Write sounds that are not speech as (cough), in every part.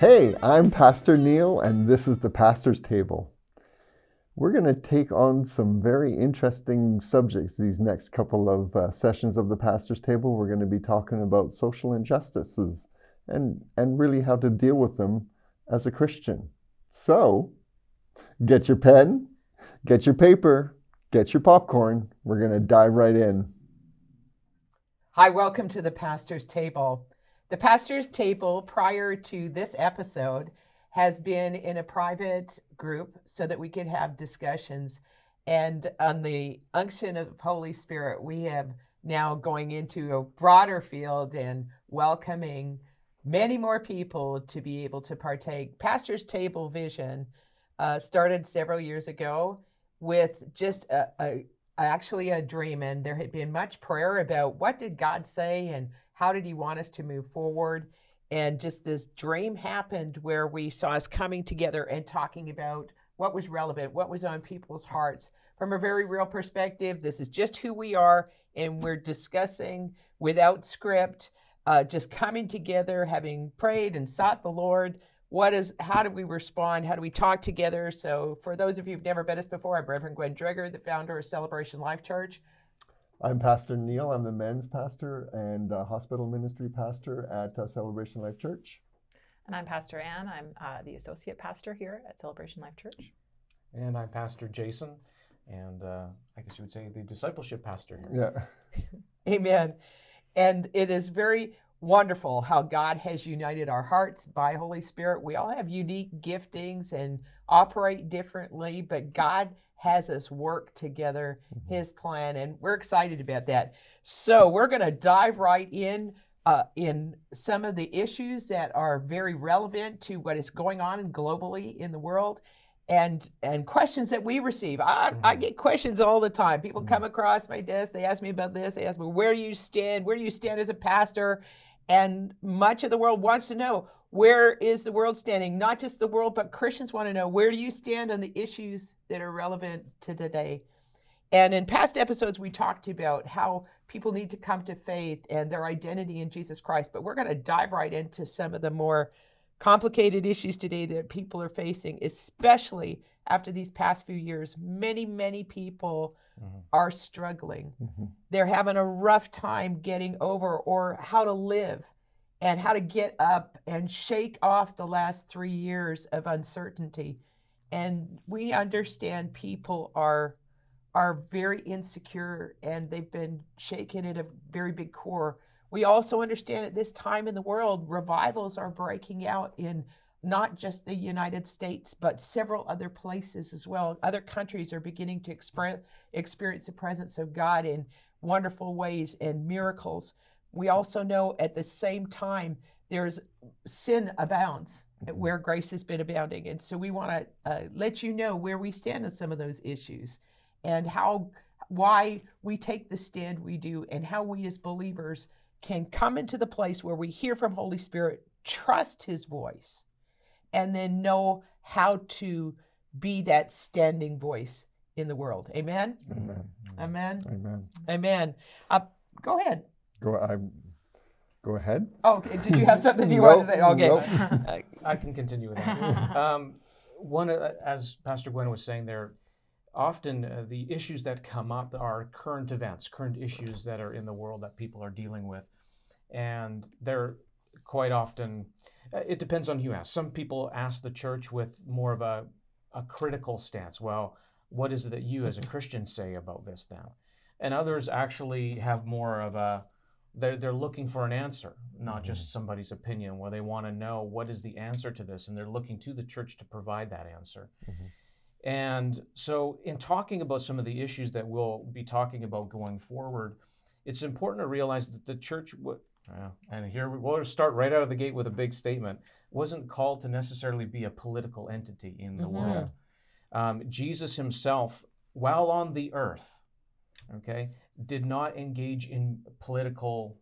Hey, I'm Pastor Neil, and this is the Pastor's Table. We're going to take on some very interesting subjects these next couple of uh, sessions of the Pastor's Table. We're going to be talking about social injustices and, and really how to deal with them as a Christian. So, get your pen, get your paper, get your popcorn. We're going to dive right in. Hi, welcome to the Pastor's Table. The Pastor's Table, prior to this episode, has been in a private group so that we could have discussions. And on the unction of the Holy Spirit, we have now going into a broader field and welcoming many more people to be able to partake. Pastor's Table Vision uh, started several years ago with just a, a actually a dream, and there had been much prayer about what did God say and how did He want us to move forward. And just this dream happened where we saw us coming together and talking about what was relevant, what was on people's hearts from a very real perspective. This is just who we are, and we're discussing without script, uh, just coming together, having prayed and sought the Lord. What is, how do we respond? How do we talk together? So, for those of you who've never met us before, I'm Reverend Gwen Dreger, the founder of Celebration Life Church. I'm Pastor Neil. I'm the men's pastor and uh, hospital ministry pastor at uh, Celebration Life Church. And I'm Pastor Ann. I'm uh, the associate pastor here at Celebration Life Church. And I'm Pastor Jason, and uh, I guess you would say the discipleship pastor here. Yeah. (laughs) Amen. And it is very wonderful how God has united our hearts by Holy Spirit. We all have unique giftings and operate differently, but God has us work together Mm-hmm. his plan and we're excited about that. So, we're going to dive right in uh, in some of the issues that are very relevant to what is going on globally in the world and and questions that we receive. I, I Mhm. get questions all the time. People Mhm. come across my desk, they ask me about this, they ask me where do you stand, where do you stand as a pastor? And much of the world wants to know where is the world standing? Not just the world, but Christians want to know where do you stand on the issues that are relevant to today. And in past episodes, we talked about how people need to come to faith and their identity in Jesus Christ. But we're going to dive right into some of the more complicated issues today that people are facing, especially after these past few years. Many, many people Mhm. are struggling. Mhm. They're having a rough time getting over or how to live and how to get up and shake off the last three years of uncertainty. And we understand people are are very insecure and they've been shaken at a very big core. We also understand at this time in the world, revivals are breaking out in not just the United States, but several other places as well. Other countries are beginning to expre- experience the presence of God in wonderful ways and miracles. We also know at the same time, there's sin abounds Mhm. where grace has been abounding. And so we want to uh, let you know where we stand on some of those issues and how why we take the stand we do and how we as believers can come into the place where we hear from Holy Spirit, trust his voice, and then know how to be that standing voice in the world. Amen. Amen. Amen. Amen. Amen. Uh, go ahead. Go. I. Go ahead. Oh, okay. did you have something you Nope, wanted to say? Okay. nope. I, (laughs) I can continue with that. (laughs) um, one, uh, as Pastor Gwen was saying there, often uh, the issues that come up are current events, current issues that are in the world that people are dealing with, and they're quite often. uh, It depends on who you ask. Some people ask the church with more of a, a critical stance. Well, what is it that you as a (laughs) Christian say about this now? And others actually have more of a they're, they're looking for an answer, not just somebody's opinion, where they want to know what is the answer to this, and they're looking to the church to provide that answer. Mhm. And so, in talking about some of the issues that we'll be talking about going forward, it's important to realize that the church, w- uh, and here we- we'll start right out of the gate with a big statement, wasn't called to necessarily be a political entity in the Mhm. world. Um, Jesus himself, while on the earth, okay, did not engage in political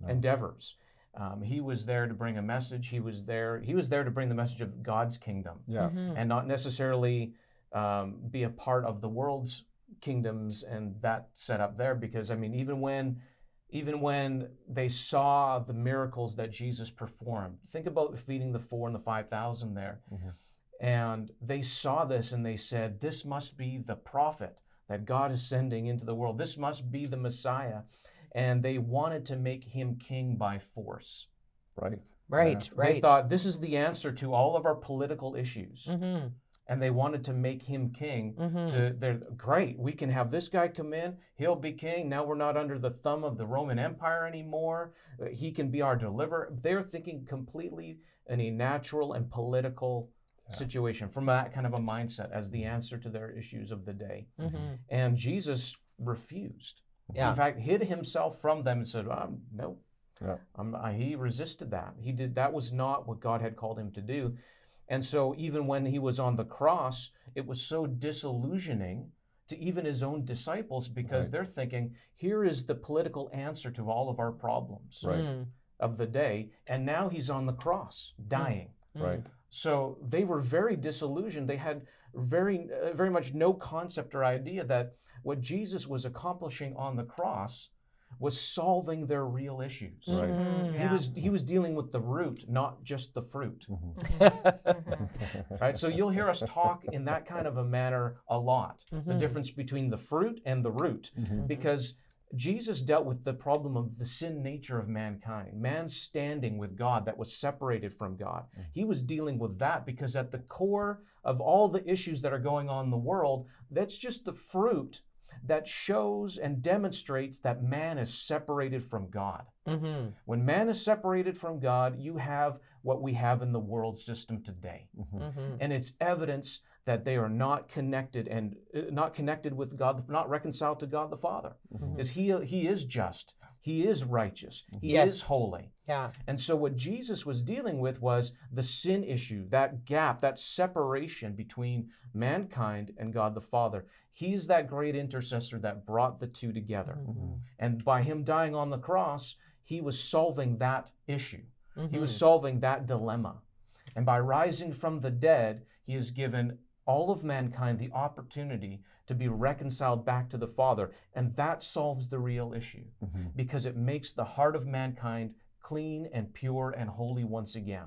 No. endeavors. Um, he was there to bring a message. He was there. He was there to bring the message of God's kingdom, Yeah. Mhm. and not necessarily um, be a part of the world's kingdoms and that set up there. Because I mean, even when even when they saw the miracles that Jesus performed. Think about feeding the four and the 5,000 there. Mhm. And they saw this and they said, This must be the prophet that God is sending into the world. This must be the Messiah. And they wanted to make him king by force. Right. Right, Yeah. right. They thought this is the answer to all of our political issues. Mm-hmm. And they wanted to make him king Mm-hmm. to they're great we can have this guy come in he'll be king now we're not under the thumb of the roman empire anymore Uh, he can be our deliverer they're thinking completely in a natural and political Yeah. situation from that kind of a mindset as the answer to their issues of the day Mm-hmm. and jesus refused Yeah. in fact hid himself from them and said um, no Yeah. um, I- he resisted that he did that was not what god had called him to do and so, even when he was on the cross, it was so disillusioning to even his own disciples because Right. they're thinking, here is the political answer to all of our problems Right. Mm-hmm. of the day. And now he's on the cross, dying. Right. So they were very disillusioned. They had very, uh, very much no concept or idea that what Jesus was accomplishing on the cross was solving their real issues. Right. Mhm. He Yeah. was he was dealing with the root, not just the fruit. Mhm. Mhm. (laughs) right? So you'll hear us talk in that kind of a manner a lot. The Mhm. difference between the fruit and the root, Mhm. because Jesus dealt with the problem of the sin nature of mankind, man's standing with God that was separated from God. He was dealing with that because at the core of all the issues that are going on in the world, that's just the fruit that shows and demonstrates that man is separated from God. Mm-hmm. When man is separated from God, you have what we have in the world system today Mhm. Mm-hmm. and it's evidence that they are not connected and uh, not connected with God, not reconciled to God the Father, Mhm. because He He is just, He is righteous, He Yes. is holy, Yeah. and so what Jesus was dealing with was the sin issue, that gap, that separation between mankind and God the Father. He's that great intercessor that brought the two together, Mm-hmm. and by Him dying on the cross, He was solving that issue. He was Mhm. solving that dilemma. And by rising from the dead, he is given all of mankind the opportunity to be reconciled back to the Father. And that solves the real issue Mhm. because it makes the heart of mankind clean and pure and holy once again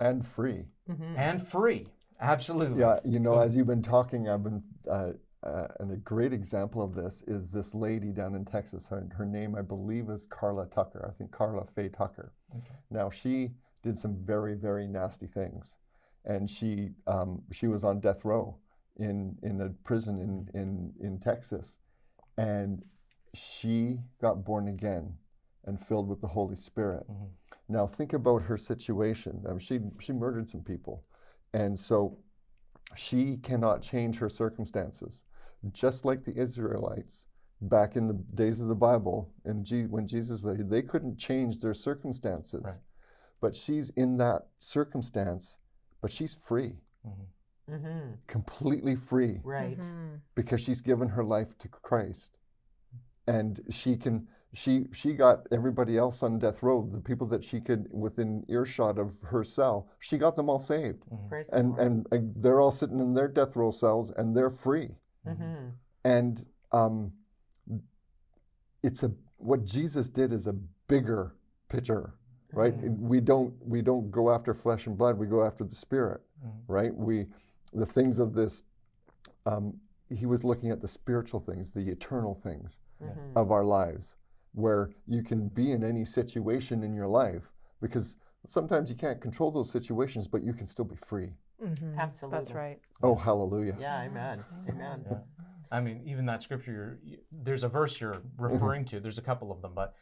And free. Mhm. and free. Absolutely. Yeah, you know, as you've been talking, I've been, uh, uh, and a great example of this is this lady down in Texas. Her, her name, I believe, is Karla Tucker. I think Karla Faye Tucker. Okay. Now, she did some very, very nasty things, and she um, she was on death row in in a prison in in in Texas, and she got born again and filled with the Holy Spirit. Mhm. Now think about her situation. Um, she she murdered some people, and so she cannot change her circumstances, just like the Israelites back in the days of the Bible. And Je- when Jesus was there, they couldn't change their circumstances, Right. but she's in that circumstance, but she's free, Mhm. Mm-hmm. completely free Right. Mhm. because she's given her life to Christ. And she can she she got everybody else on death row, the people that she could within earshot of her cell, she got them all saved. Praise And and uh, they're all sitting in their death row cells and they're free. Mm-hmm. And um it's a what Jesus did is a bigger picture, right? Mhm. We don't we don't go after flesh and blood, we go after the spirit Mhm. right? We, the things of this, um, he was looking at the spiritual things, the eternal things Mm-hmm. of our lives, where you can be in any situation in your life because sometimes you can't control those situations, but you can still be free. Mhm. Absolutely. That's right. Oh, hallelujah. Yeah. Amen. Amen. Yeah. I mean, even that scripture, you're, you, there's a verse you're referring to. There's a couple of them, but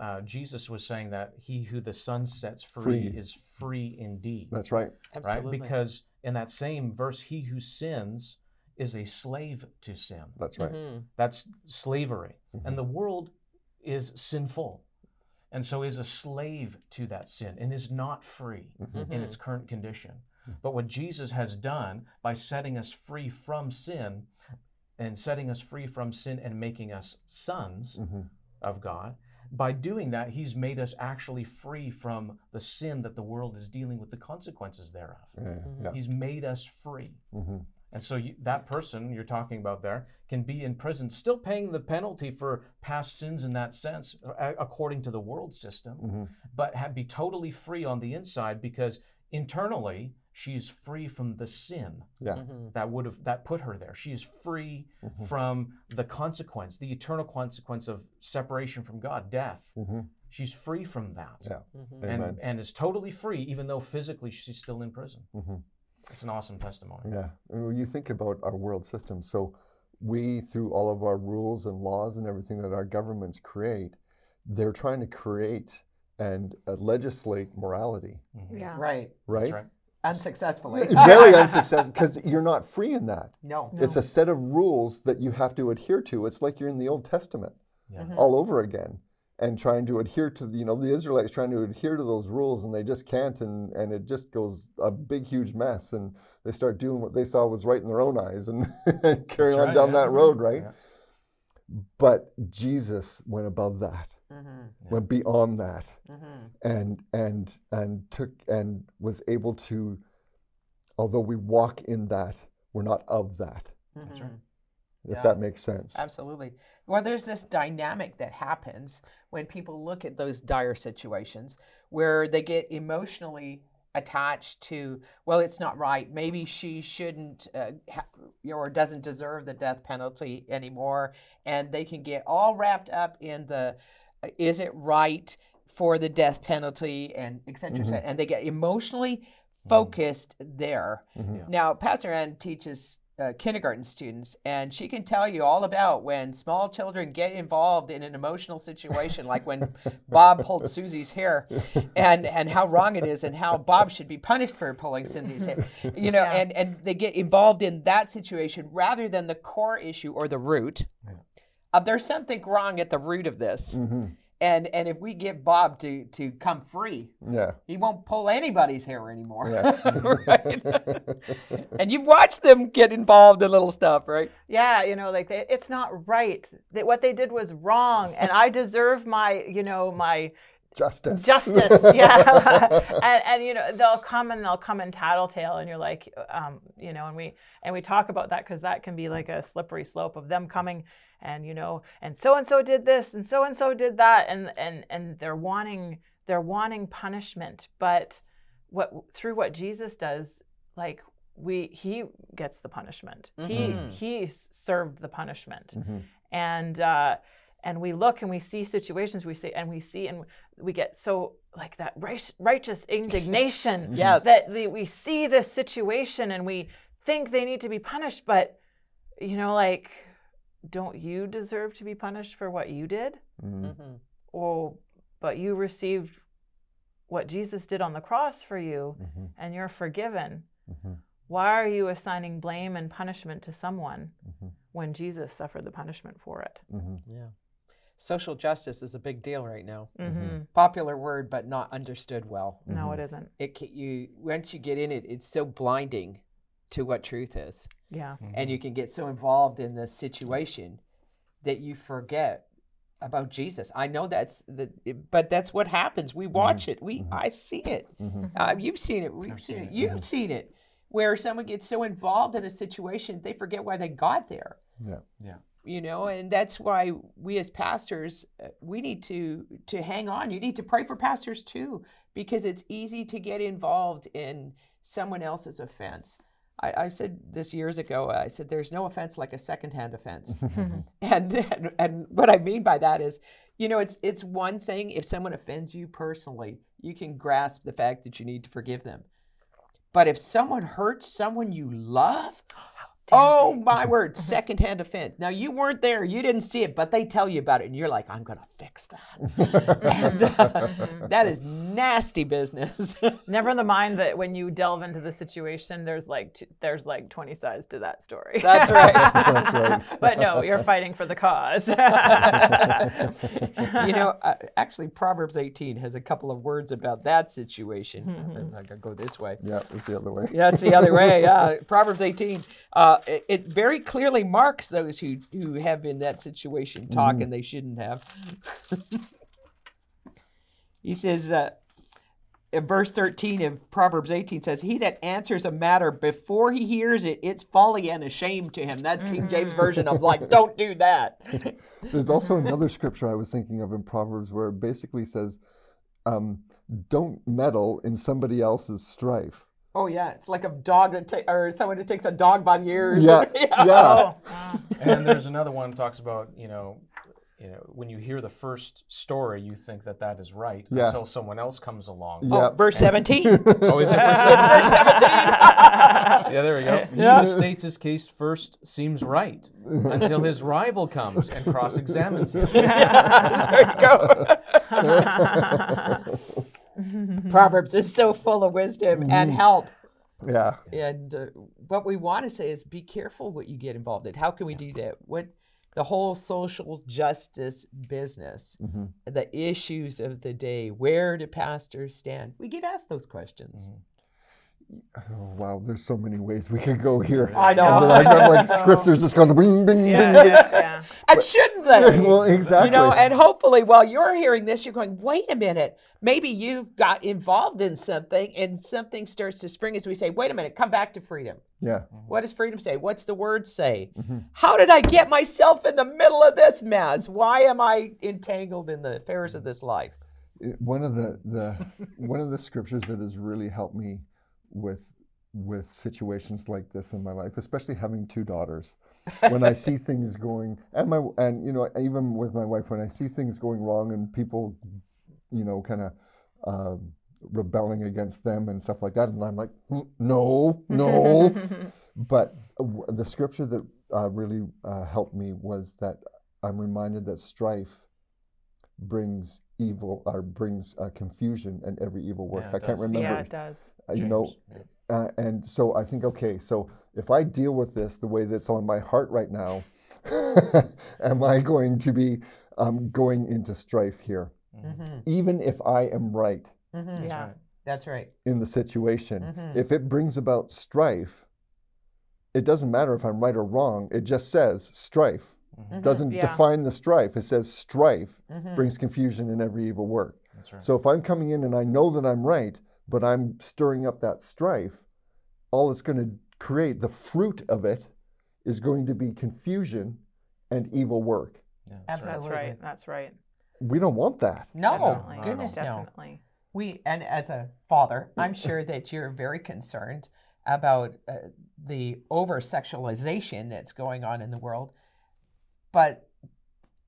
uh, Jesus was saying that he who the Son sets free, Free. is free indeed, That's right. Absolutely. right? Because in that same verse, he who sins is a slave to sin. That's right. Mhm. That's slavery, Mhm. and the world is sinful, and so is a slave to that sin and is not free Mhm. in its current condition. But what Jesus has done by setting us free from sin and setting us free from sin and making us sons Mhm. of God, by doing that, he's made us actually free from the sin that the world is dealing with the consequences thereof. Yeah, Mhm. yeah. He's made us free. Mhm. And so you, that person you're talking about there can be in prison, still paying the penalty for past sins in that sense, according to the world system, hmm but ha- be totally free on the inside because internally she's free from the sin Yeah. Mhm. that would have that put her there. She is free Mhm. from the consequence, the eternal consequence of separation from God, death. hmm She's free from that. Yeah. Mhm. And, and is totally free, even though physically she's still in prison. hmm It's an awesome testimony. Yeah. And when you think about our world system, so we, through all of our rules and laws and everything that our governments create, they're trying to create and uh, legislate morality, Mhm. Yeah. Right. right? That's right. Unsuccessfully. (laughs) Very (laughs) unsuccessful because you're not free in that. No. No. It's a set of rules that you have to adhere to. It's like you're in the Old Testament Yeah. Mhm. all over again and trying to adhere to, you know, the Israelites trying to adhere to those rules and they just can't and, and it just goes a big, huge mess and they start doing what they saw was right in their own eyes and, (laughs) carry That's on right, down yeah. that road, right? Yeah. But Jesus went above that, Mhm. Went beyond that Mhm. and and and took and was able to although we walk in that, we're not of that, That's right. If Yeah. that makes sense. Absolutely. Well, there's this dynamic that happens when people look at those dire situations where they get emotionally attached to, well, it's not right. Maybe she shouldn't uh, ha- or doesn't deserve the death penalty anymore. And they can get all wrapped up in the, is it right for the death penalty and et cetera, et Mhm. cetera. And they get emotionally focused there. Mhm. Yeah. Now, Pastor Ann teaches uh, kindergarten students, and she can tell you all about when small children get involved in an emotional situation, like when (laughs) Bob pulled Susie's hair, and (laughs) and how wrong it is, and how Bob should be punished for pulling Cindy's hair. You know, Yeah. and and they get involved in that situation rather than the core issue or the root. Yeah. Uh, there's something wrong at the root of this, Mhm. and and if we get Bob to to come free, Yeah. he won't pull anybody's hair anymore. Yeah. (laughs) right? (laughs) and you've watched them get involved in little stuff, right? Yeah, you know, like they, it's not right. That what they did was wrong, and I deserve my, you know, my Justice. justice. (laughs) Yeah, and, and you know they'll come and they'll come and tattletale, and you're like, um, you know, and we and we talk about that because that can be like a slippery slope of them coming and you know, and so and so did this, and so and so did that, and and and they're wanting they're wanting punishment, but what through what Jesus does, like we he gets the punishment. Mhm. He he served the punishment Mhm. and uh, and we look and we see situations we see and we see and we get so like that right- righteous indignation (laughs) Yes. that the, we see this situation and we think they need to be punished but you know like don't you deserve to be punished for what you did Mhm. Mm-hmm. oh but you received what jesus did on the cross for you Mhm. and you're forgiven Mhm. why are you assigning blame and punishment to someone Mhm. when jesus suffered the punishment for it Mhm. Yeah. Social justice is a big deal right now. Popular word, but not understood well. no it isn't It ca- you once you get in it, it's so blinding to what truth is, yeah and you can get so involved in the situation that you forget about Jesus. I know that's the, but that's what happens. We watch it. We I see it. Mhm. Uh, you've seen it. We've I've seen, seen it. it, You've seen it. Where someone gets so involved in a situation, they forget why they got there. Yeah. Yeah. You know, and that's why we as pastors, uh, we need to to hang on. You need to pray for pastors too, because it's easy to get involved in someone else's offense. I, I said this years ago. I said there's no offense like a secondhand offense. (laughs) Mm-hmm. (laughs) and, and and what I mean by that is, you know, it's it's one thing if someone offends you personally, you can grasp the fact that you need to forgive them. But if someone hurts someone you love, oh my word, secondhand offense. Now you weren't there, you didn't see it, but they tell you about it, and you're like, I'm gonna fix that. (laughs) and uh, that is nasty business. (laughs) Never in the mind that when you delve into the situation, there's like t- there's like 20 sides to that story. That's right. (laughs) That's right. but no, you're fighting for the cause. you know, uh, actually, Proverbs 18 has a couple of words about that situation. I'm not gonna go this way. Yeah, it's the other way. Yeah, it's the other way. Yeah, Proverbs 18. Uh, it, it very clearly marks those who who have been in that situation talk and they shouldn't have. (laughs) he says, uh, uh, verse 13 of Proverbs 18 says, He that answers a matter before he hears it, it's folly and a shame to him. That's King James Version of like, (laughs) don't do that. (laughs) There's also another scripture I was thinking of in Proverbs where it basically says, um, "Don't meddle in somebody else's strife." Oh, yeah. It's like a dog that ta- or someone that takes a dog by the ears. Yeah, (laughs) yeah. Oh, and there's another one that talks about you know you know when you hear the first story you think that that is right Yeah. until someone else comes along Yeah. Oh, verse 17. (laughs) oh is it verse It's verse 17. yeah there we go (laughs) he Yeah. who states his case first seems right until his rival comes and cross-examines him there you go. Proverbs is so full of wisdom and help. Yeah. And uh, what we want to say is be careful what you get involved in. How can we do that? What the whole social justice business, hmm the issues of the day, where do pastors stand? We get asked those questions. Oh, wow, there's so many ways we could go here. I know. And then I've got like (laughs) scriptures just going bing, bing, yeah, bing, bing. yeah, yeah. And shouldn't they? (laughs) well, exactly. You know, and hopefully while you're hearing this, you're going, wait a minute. Maybe you've got involved in something and something starts to spring as we say, wait a minute, come back to freedom. yeah. What does freedom say? What's the word say? Mhm. How did I get myself in the middle of this mess? Why am I entangled in the affairs of this life? It- one of the, the one of the scriptures that has really helped me with with situations like this in my life, especially having two daughters. (laughs) When I see things going, and my and you know even with my wife, when I see things going wrong and people, you know, kind of um, rebelling against them and stuff like that, and I'm like, "Mm, no, no. (laughs) But w- the scripture that uh, really uh, helped me was that I'm reminded that strife brings evil or brings uh, confusion and every evil work. Yeah, I it can't remember. yeah, it does. uh, you know, James, uh, and so I think, okay, so if I deal with this the way that's on my heart right now, (laughs) am I going to be um, going into strife here? Mm-hmm. Even if I am right Mm-hmm. That's Yeah. right. That's right. in the situation, Mhm. if it brings about strife, it doesn't matter if I'm right or wrong. It just says strife. Mhm. Doesn't Yeah. define the strife. It says strife Mhm. brings confusion in every evil work. That's right. So if I'm coming in and I know that I'm right, but I'm stirring up that strife, all it's going to create, the fruit of it, is going to be confusion and evil work. yeah, that's That's Absolutely. right. That's right. We don't want that. No, Definitely. Goodness no. Definitely. We and as a father, I'm sure that you're very concerned about uh, the over sexualization that's going on in the world, but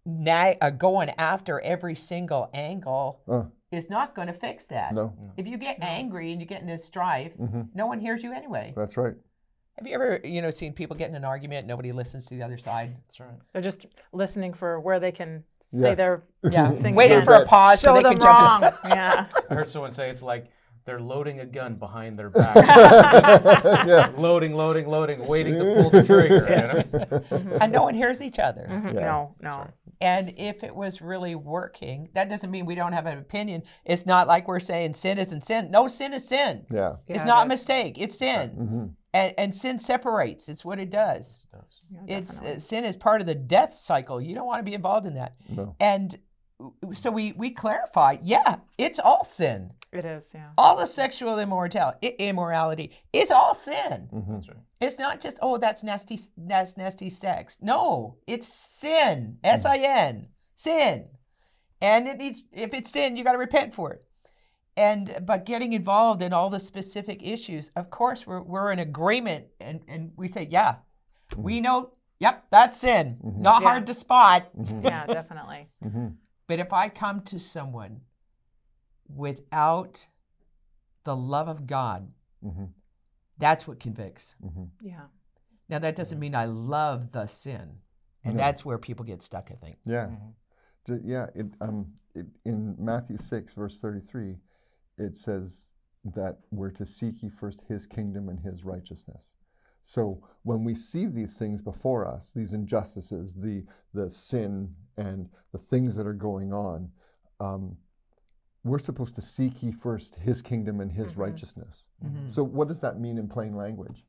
na- uh, going after every single angle Uh, is not going to fix that. no. If you get No. angry and you get into strife, hmm no one hears you anyway. That's right. Have you ever, you know, seen people get in an argument, nobody listens to the other side? That's right. They're just listening for where they can Yeah. say their (laughs) Yeah, Think waiting again. for a pause so show they them can jump in. wrong. (laughs) yeah. I heard someone say it's like they're loading a gun behind their back. (laughs) yeah. loading, loading, loading, waiting to pull the trigger. You know? (laughs) and no one hears each other. Mhm. Yeah. No, no. right. And if it was really working, that doesn't mean we don't have an opinion. It's not like we're saying sin isn't sin. No, sin is sin. Yeah. it's not a mistake. It's sin. hmm And, and sin separates. It's what it does. It does. Yeah, It's uh, sin is part of the death cycle. You don't want to be involved in that. No. And so we we clarify. Yeah, it's all sin. It is, yeah. All the sexual immortality, immorality is all sin. hmm That's right. It's not just oh that's nasty that's nasty sex. No, it's sin. S I N. Sin. And it needs if it's sin, you got to repent for it. And but getting involved in all the specific issues, of course we're we're in agreement and and we say, yeah. We know, yep, that's sin. Mhm. Not Yeah. hard to spot. hmm Yeah, definitely. hmm But if I come to someone without the love of God, hmm that's what convicts. hmm Yeah. Now that doesn't mean I love the sin. And No. that's where people get stuck, I think. Yeah. Mhm. Yeah, it, um, it, in Matthew 6, verse 33, it says that we're to seek ye first his kingdom and his righteousness. So when we see these things before us, these injustices, the, the sin, and the things that are going on, um, we're supposed to seek ye first his kingdom and his Mhm. righteousness. Mhm. So what does that mean in plain language?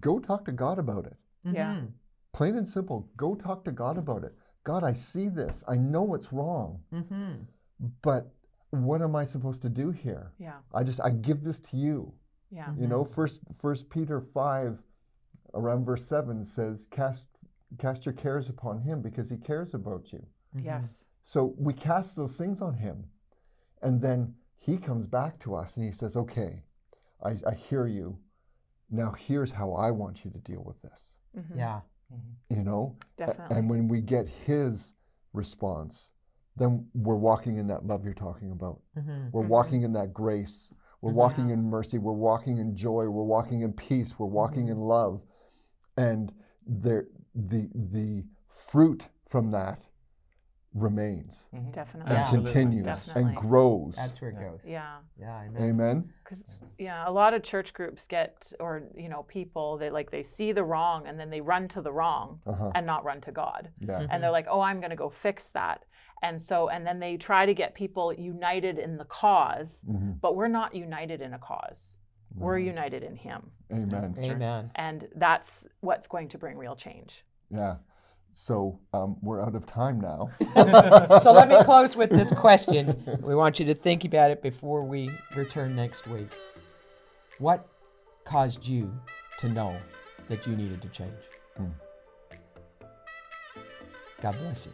Go talk to God about it. Yeah. Mhm. Plain and simple, go talk to God about it. God, I see this. I know it's wrong Mhm. but what am I supposed to do here? Yeah. I just I give this to you. Yeah. You know, first First Peter five, around verse seven says, "Cast cast your cares upon Him because He cares about you." Yes. So we cast those things on Him, and then He comes back to us and He says, "Okay, I, I hear you. Now here's how I want you to deal with this." Mhm. Yeah. You know, Definitely. and when we get His response, then we're walking in that love you're talking about. Mhm. We're Mhm. walking in that grace. We're Mhm. walking Yeah. in mercy. We're walking in joy. We're walking in peace. We're walking in love. And there, the, the fruit from that remains Definitely. and Yeah. continues Definitely. and grows. That's where it Yeah. goes. Yeah. Yeah. Amen. Amen. Because yeah, a lot of church groups get, or you know, people they like they see the wrong and then they run to the wrong Uh-huh. and not run to God, Yeah. and they're like, oh, I'm going to go fix that, and so and then they try to get people united in the cause, Mhm. but we're not united in a cause. We're united in Him, Amen. Amen. and that's what's going to bring real change. Yeah. So um, we're out of time now. (laughs) so let me (laughs) close with this question. We want you to think about it before we return next week. What caused you to know that you needed to change? Hmm. God bless you.